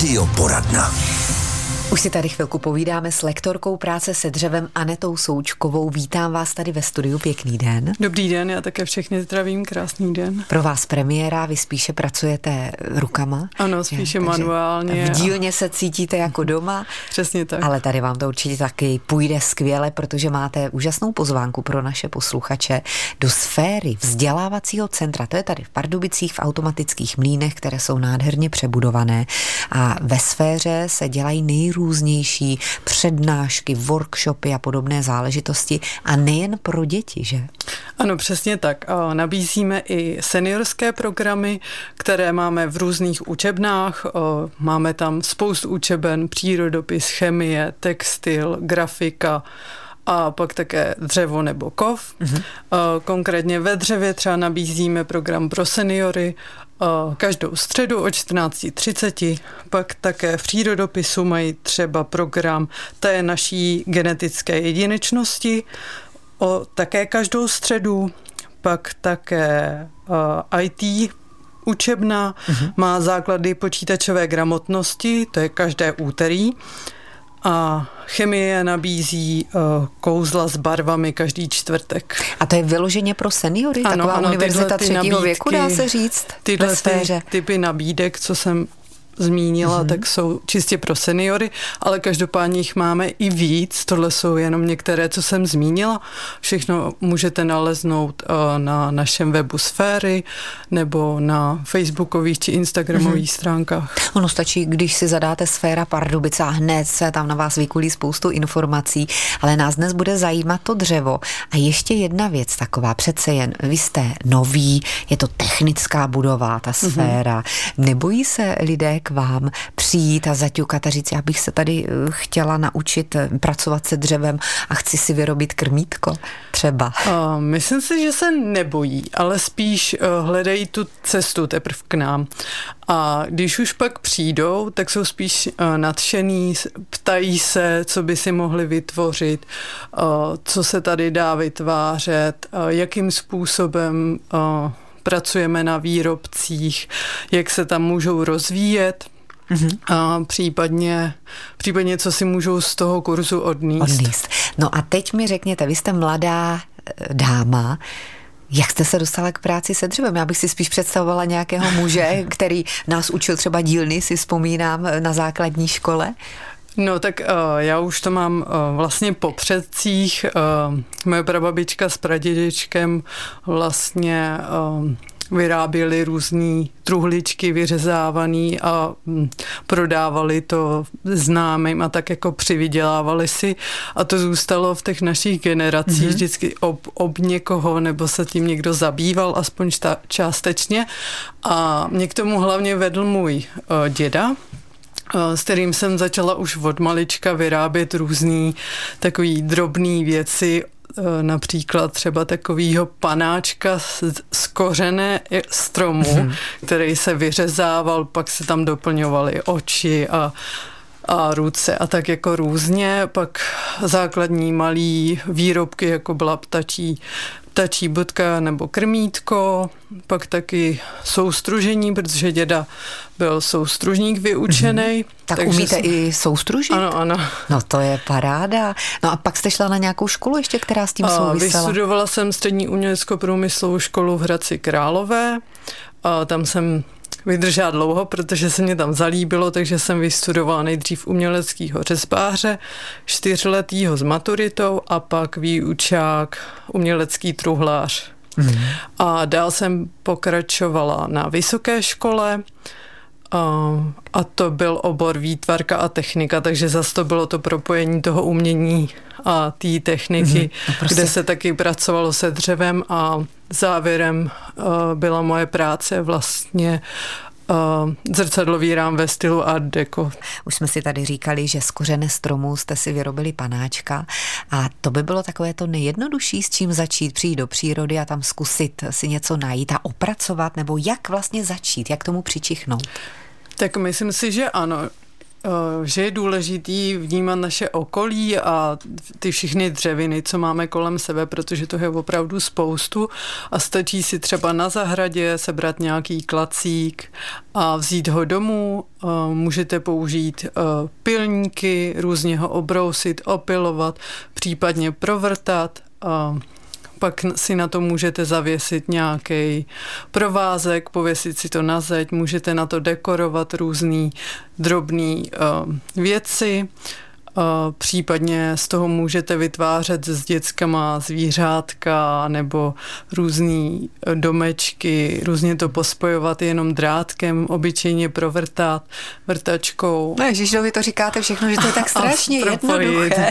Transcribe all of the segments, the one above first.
Radio Poradna. Už si tady chvilku povídáme s lektorkou práce se dřevem Anetou Součkovou. Vítám vás tady ve studiu. Pěkný den. Dobrý den, já také všechny zdravím. Krásný den. Pro vás premiéra, vy spíše pracujete rukama. Ano, spíše je, manuálně. V dílně se cítíte jako doma. Přesně tak. Ale tady vám to určitě taky půjde skvěle, protože máte úžasnou pozvánku pro naše posluchače do sféry vzdělávacího centra. To je tady v Pardubicích v automatických mlínech, které jsou nádherně přebudované. A ve sféře se dělají nejrůznější nejrůznější přednášky, workshopy a podobné záležitosti a nejen pro děti, že? Ano, přesně tak. Nabízíme i seniorské programy, které máme v různých učebnách. Máme tam spoustu učeben, přírodopis, chemie, textil, grafika, a pak také dřevo nebo kov. Mm-hmm. Konkrétně ve dřevě třeba nabízíme program pro seniory každou středu o 14.30. Pak také v přírodopisu mají třeba program té naší genetické jedinečnosti o také každou středu. Pak také IT učebna uh-huh. má základy počítačové gramotnosti, to je každé úterý a chemie nabízí uh, kouzla s barvami každý čtvrtek. A to je vyloženě pro seniory? Ano, Taková ano, univerzita třetího nabídky, věku, dá se říct, tyhle ty typy nabídek, co jsem zmínila, mm-hmm. tak jsou čistě pro seniory, ale každopádně jich máme i víc. Tohle jsou jenom některé, co jsem zmínila. Všechno můžete naleznout uh, na našem webu Sféry nebo na facebookových či instagramových mm-hmm. stránkách. Ono stačí, když si zadáte Sféra Pardubice a hned se tam na vás vykulí spoustu informací, ale nás dnes bude zajímat to dřevo. A ještě jedna věc taková, přece jen, vy jste noví, je to technická budova, ta mhm. sféra. Mm-hmm. Nebojí se lidé k vám přijít a zaťukat a říct, já bych se tady eh, chtěla naučit eh, pracovat se dřevem a chci si vyrobit krmítko třeba? Uh, myslím si, že se nebojí, ale spíš uh, hledají tu cestu teprve k nám. A když už pak přijdou, tak jsou spíš uh, nadšený, ptají se, co by si mohli vytvořit, uh, co se tady dá vytvářet, uh, jakým způsobem uh, pracujeme na výrobcích, jak se tam můžou rozvíjet. Mm-hmm. A případně, případně, co si můžou z toho kurzu odníst. odníst. No a teď mi řekněte, vy jste mladá eh, dáma, jak jste se dostala k práci se dřevem? Já bych si spíš představovala nějakého muže, který nás učil třeba dílny, si vzpomínám, na základní škole. No tak uh, já už to mám uh, vlastně po předcích. Uh, moje prababička s pradědečkem vlastně uh, vyráběli různý truhličky vyřezávaný a mm, prodávali to známým a tak jako přivydělávali si a to zůstalo v těch našich generacích mm-hmm. vždycky ob, ob někoho nebo se tím někdo zabýval, aspoň šta, částečně a mě k tomu hlavně vedl můj uh, děda, s kterým jsem začala už od malička vyrábět různé takové drobné věci, eh, například třeba takovýho panáčka z kořené stromu, mm-hmm. který se vyřezával, pak se tam doplňovaly oči a a ruce a tak jako různě, pak základní malý výrobky, jako byla ptačí ptačí budka nebo krmítko, pak taky soustružení, protože děda byl soustružník vyučený. Mm-hmm. Tak umíte jsem... i soustružit? Ano, ano. No to je paráda. No a pak jste šla na nějakou školu ještě, která s tím a souvisela? Vystudovala jsem střední umělecko-průmyslovou školu v Hradci Králové. A tam jsem vydržela dlouho, protože se mě tam zalíbilo, takže jsem vystudovala nejdřív uměleckýho řezbáře, čtyřletýho s maturitou a pak výučák umělecký truhlář. Mm. A dál jsem pokračovala na vysoké škole, a to byl obor výtvarka a technika, takže zase to bylo to propojení toho umění a té techniky, mm-hmm, no kde se taky pracovalo se dřevem a závěrem uh, byla moje práce vlastně uh, zrcadlový rám ve stylu Art Deco. Už jsme si tady říkali, že z kořene stromů jste si vyrobili panáčka a to by bylo takové to nejjednodušší, s čím začít, přijít do přírody a tam zkusit si něco najít a opracovat, nebo jak vlastně začít, jak tomu přičichnout? Tak myslím si, že ano. Že je důležitý vnímat naše okolí a ty všechny dřeviny, co máme kolem sebe, protože to je opravdu spoustu a stačí si třeba na zahradě sebrat nějaký klacík a vzít ho domů. Můžete použít pilníky, různě ho obrousit, opilovat, případně provrtat pak si na to můžete zavěsit nějaký provázek, pověsit si to na zeď, můžete na to dekorovat různé drobné uh, věci. Případně z toho můžete vytvářet s dětskama zvířátka nebo různý e, domečky, různě to pospojovat jenom drátkem, obyčejně provrtat vrtačkou. No ježiš, vy to říkáte všechno, že to je tak strašně jednoduché.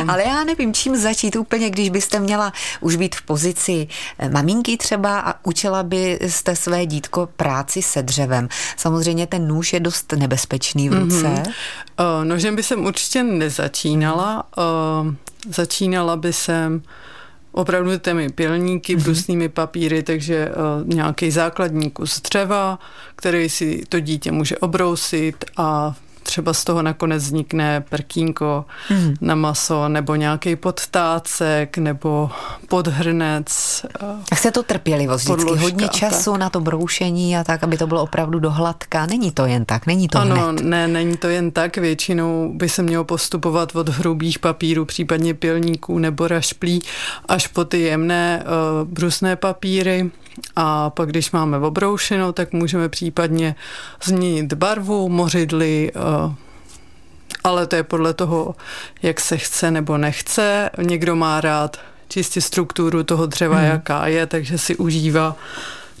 um. Ale já nevím, čím začít úplně, když byste měla už být v pozici e, maminky třeba a učila byste své dítko práci se dřevem. Samozřejmě ten nůž je dost nebezpečný v ruce. Mm-hmm. Uh, nožem by jsem určitě nezačínala. Uh, začínala by jsem opravdu těmi pilníky, mm-hmm. brusnými papíry, takže uh, nějaký základní kus dřeva, který si to dítě může obrousit a třeba z toho nakonec vznikne prkínko hmm. na maso, nebo nějaký podtácek, nebo podhrnec. A chce to trpělivost vždycky, hodně času tak. na to broušení a tak, aby to bylo opravdu dohladká. Není to jen tak, není to Ano, hned. ne, není to jen tak. Většinou by se mělo postupovat od hrubých papírů, případně pilníků nebo rašplí, až po ty jemné uh, brusné papíry. A pak, když máme obroušeno, tak můžeme případně změnit barvu, mořidly, eh, ale to je podle toho, jak se chce nebo nechce. Někdo má rád čistě strukturu toho dřeva, hmm. jaká je, takže si užívá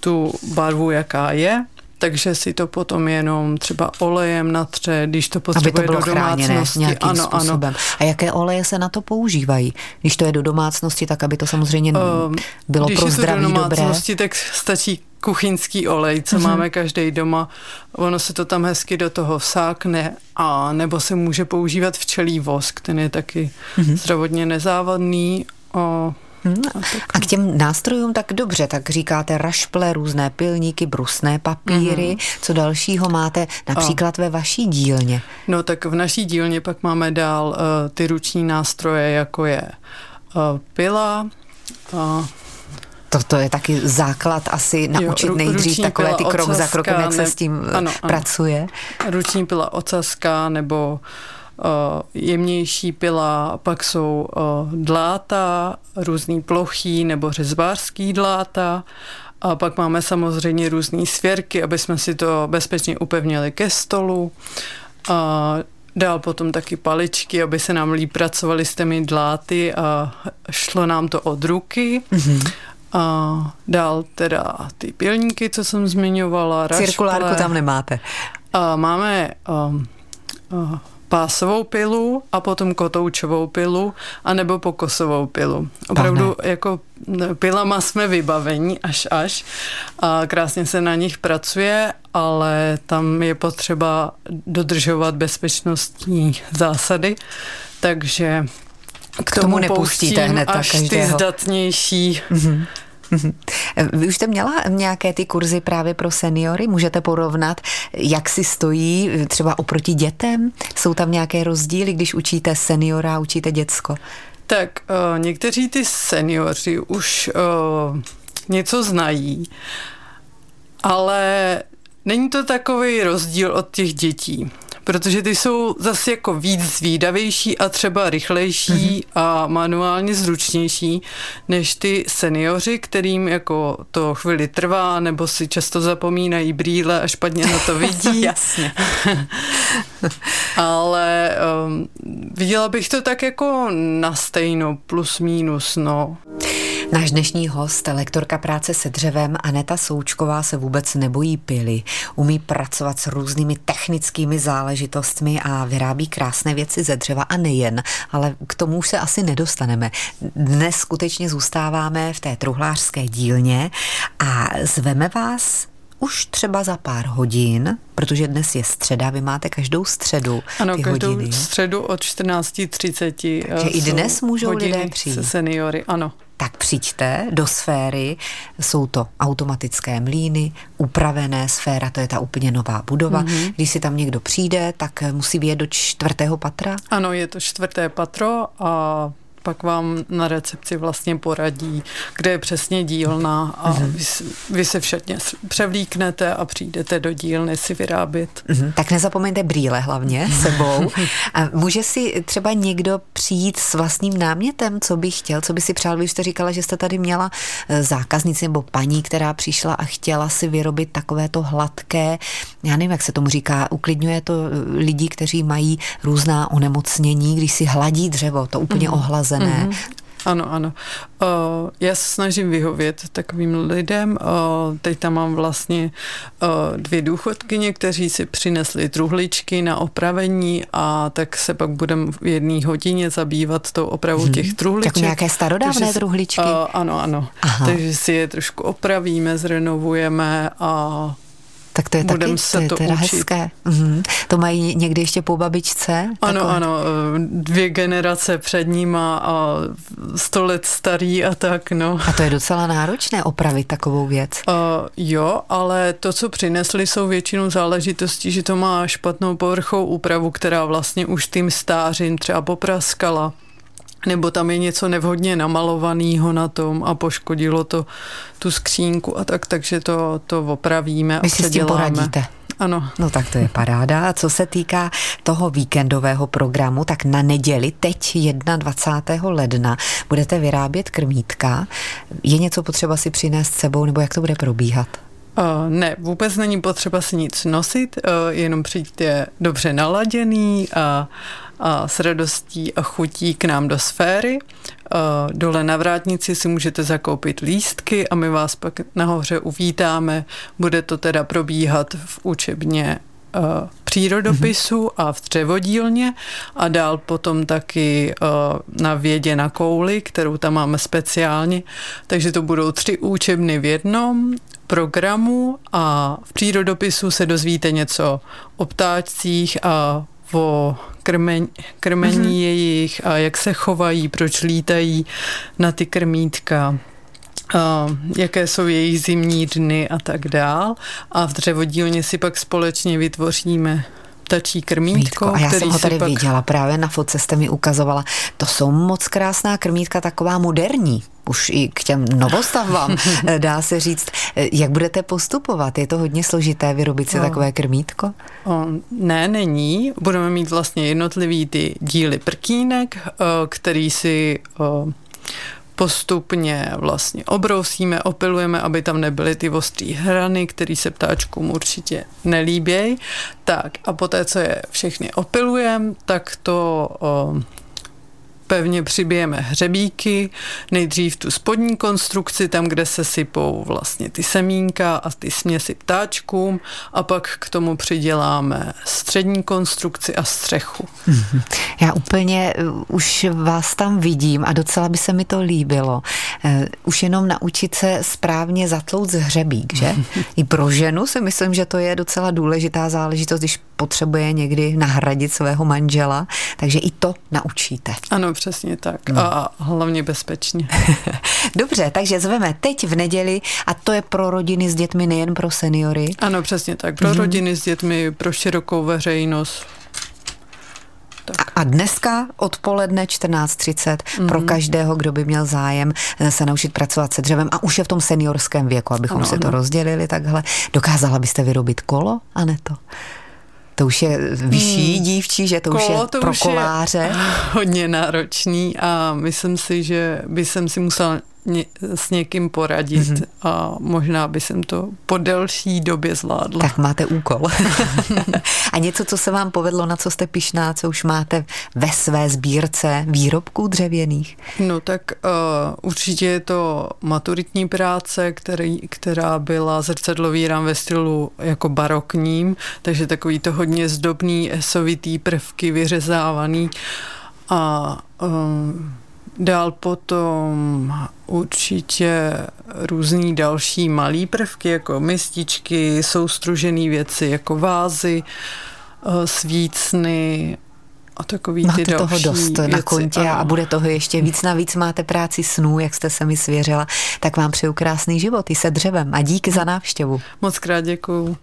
tu barvu, jaká je takže si to potom jenom třeba olejem natře, když to potřebuje Aby to bylo do domácnosti. nějakým ano, způsobem. Ano. A jaké oleje se na to používají? Když to je do domácnosti, tak aby to samozřejmě um, bylo pro zdraví dobré. Když je to do domácnosti, dobré. tak stačí kuchyňský olej, co uh-huh. máme každý doma. Ono se to tam hezky do toho vsákne a nebo se může používat včelí vosk, ten je taky uh-huh. zdravotně nezávadný. O, Hmm. A k těm nástrojům tak dobře, tak říkáte rašple, různé pilníky, brusné papíry. Hmm. Co dalšího máte například a. ve vaší dílně? No tak v naší dílně pak máme dál uh, ty ruční nástroje, jako je uh, pila, uh, to, to je taky základ asi naučit jo, nejdřív takové ty krok za krokem, jak se s tím ano, ano. pracuje. Ruční pila ocaská nebo Eh, jemnější pila, pak jsou eh, dláta, různý plochý nebo řezbářský dláta, a pak máme samozřejmě různé svěrky, aby jsme si to bezpečně upevnili ke stolu. A dál potom taky paličky, aby se nám líp pracovali s těmi dláty a šlo nám to od ruky. Mm-hmm. A dál teda ty pilníky, co jsem zmiňovala. Cirkulárku tam nemáte. A máme um, uh, pásovou pilu a potom kotoučovou pilu a nebo pokosovou pilu. Opravdu Pane. jako pilama jsme vybavení až až a krásně se na nich pracuje, ale tam je potřeba dodržovat bezpečnostní zásady, takže k, k tomu, tomu nepustíte hned až každého. ty zdatnější mm-hmm. Vy už jste měla nějaké ty kurzy právě pro seniory? Můžete porovnat, jak si stojí třeba oproti dětem? Jsou tam nějaké rozdíly, když učíte seniora, učíte děcko? Tak uh, někteří ty seniori už uh, něco znají, ale není to takový rozdíl od těch dětí protože ty jsou zase jako víc zvídavější a třeba rychlejší mm-hmm. a manuálně zručnější než ty seniori, kterým jako to chvíli trvá, nebo si často zapomínají brýle a špatně na to vidí. Jasně. Ale um, viděla bych to tak jako na stejno, plus minus, no. Náš dnešní host, lektorka práce se dřevem Aneta Součková se vůbec nebojí pily. Umí pracovat s různými technickými záležitostmi a vyrábí krásné věci ze dřeva a nejen, ale k tomu už se asi nedostaneme. Dnes skutečně zůstáváme v té truhlářské dílně a zveme vás už třeba za pár hodin, protože dnes je středa, vy máte každou středu Ano, ty každou hodiny. středu od 14.30. Takže i dnes můžou lidé přijít. seniory, ano. Tak přijďte do sféry, jsou to automatické mlíny, upravené sféra, to je ta úplně nová budova. Mm-hmm. Když si tam někdo přijde, tak musí být do čtvrtého patra? Ano, je to čtvrté patro a pak vám na recepci vlastně poradí, kde je přesně dílna a mm-hmm. vy, vy se všetně převlíknete a přijdete do dílny si vyrábět. Mm-hmm. Tak nezapomeňte brýle hlavně sebou. A může si třeba někdo přijít s vlastním námětem, co by chtěl, co by si přál? Vy jste říkala, že jste tady měla eh, zákaznici nebo paní, která přišla a chtěla si vyrobit takovéto hladké, já nevím, jak se tomu říká, uklidňuje to eh, lidi, kteří mají různá onemocnění, když si hladí dřevo, to úplně ohlazí ohlazené. Mm-hmm. Ano, ano. Uh, já se snažím vyhovět takovým lidem. Uh, teď tam mám vlastně uh, dvě důchodkyně, kteří si přinesli truhličky na opravení a tak se pak budeme v jedné hodině zabývat tou opravou hmm. těch truhliček. Jako nějaké starodávné Takže, truhličky? Uh, ano, ano. Aha. Takže si je trošku opravíme, zrenovujeme a tak to je Budem taky se to, to teda učit. hezké. Mhm. To mají někdy ještě po babičce? Ano, takové? ano, dvě generace před nima a sto let starý a tak, no. A to je docela náročné opravit takovou věc. Uh, jo, ale to, co přinesli, jsou většinou záležitosti, že to má špatnou povrchovou úpravu, která vlastně už tím stářím třeba popraskala nebo tam je něco nevhodně namalovaného na tom a poškodilo to tu skřínku a tak, takže to, to opravíme Vy si s tím poradíte. Ano. No tak to je paráda. A co se týká toho víkendového programu, tak na neděli, teď 21. ledna, budete vyrábět krmítka. Je něco potřeba si přinést s sebou, nebo jak to bude probíhat? Uh, ne, vůbec není potřeba si nic nosit, uh, jenom přijďte dobře naladěný a, a s radostí a chutí k nám do sféry. Uh, dole na vrátnici si můžete zakoupit lístky a my vás pak nahoře uvítáme. Bude to teda probíhat v učebně přírodopisu mm-hmm. a v dřevodílně a dál potom taky uh, na vědě na kouli, kterou tam máme speciálně. Takže to budou tři učebny v jednom programu a v přírodopisu se dozvíte něco o ptáčcích a o krmení, krmení mm-hmm. jejich a jak se chovají, proč lítají na ty krmítka. Uh, jaké jsou jejich zimní dny a tak dál. A v dřevodílně si pak společně vytvoříme ptačí krmítko. A já jsem ho tady pak... viděla, právě na fotce jste mi ukazovala. To jsou moc krásná krmítka, taková moderní už i k těm novostavbám, dá se říct. Jak budete postupovat? Je to hodně složité vyrobit si o, takové krmítko? O, ne, není. Budeme mít vlastně jednotlivý ty díly prkínek, který si postupně vlastně obrousíme, opilujeme, aby tam nebyly ty ostrý hrany, které se ptáčkům určitě nelíbějí. Tak a poté, co je všechny opilujeme, tak to o, pevně přibijeme hřebíky, nejdřív tu spodní konstrukci, tam, kde se sypou vlastně ty semínka a ty směsi ptáčkům a pak k tomu přiděláme střední konstrukci a střechu. Já úplně uh, už vás tam vidím a docela by se mi to líbilo. Uh, už jenom naučit se správně zatlouc hřebík, že? I pro ženu si myslím, že to je docela důležitá záležitost, když potřebuje někdy nahradit svého manžela, takže i to naučíte. Ano, přesně tak. No. A hlavně bezpečně. Dobře, takže zveme teď v neděli a to je pro rodiny s dětmi, nejen pro seniory. Ano, přesně tak. Pro mm-hmm. rodiny s dětmi, pro širokou veřejnost. Tak. A dneska odpoledne 14.30 mm-hmm. pro každého, kdo by měl zájem eh, se naučit pracovat se dřevem a už je v tom seniorském věku, abychom ano, si ano. to rozdělili takhle. Dokázala byste vyrobit kolo, a ne to? To už je vyšší hmm. dívčí, že to Kolo, už je to pro už koláře. Je hodně náročný a myslím si, že by jsem si musela s někým poradit mm-hmm. a možná by jsem to po delší době zvládla. Tak máte úkol. a něco, co se vám povedlo, na co jste pišná, co už máte ve své sbírce výrobků dřevěných? No tak uh, určitě je to maturitní práce, který, která byla zrcadlový rám ve stylu jako barokním, takže takový to hodně zdobný, esovitý prvky, vyřezávaný a uh, Dál potom určitě různý další malý prvky, jako mističky, soustružené věci, jako vázy, eh, svícny, a takový Máte ty toho dost věci, na kontě ano. a bude toho ještě víc. Navíc máte práci snů, jak jste se mi svěřila. Tak vám přeju krásný život i se dřevem a díky za návštěvu. Moc krát děkuju.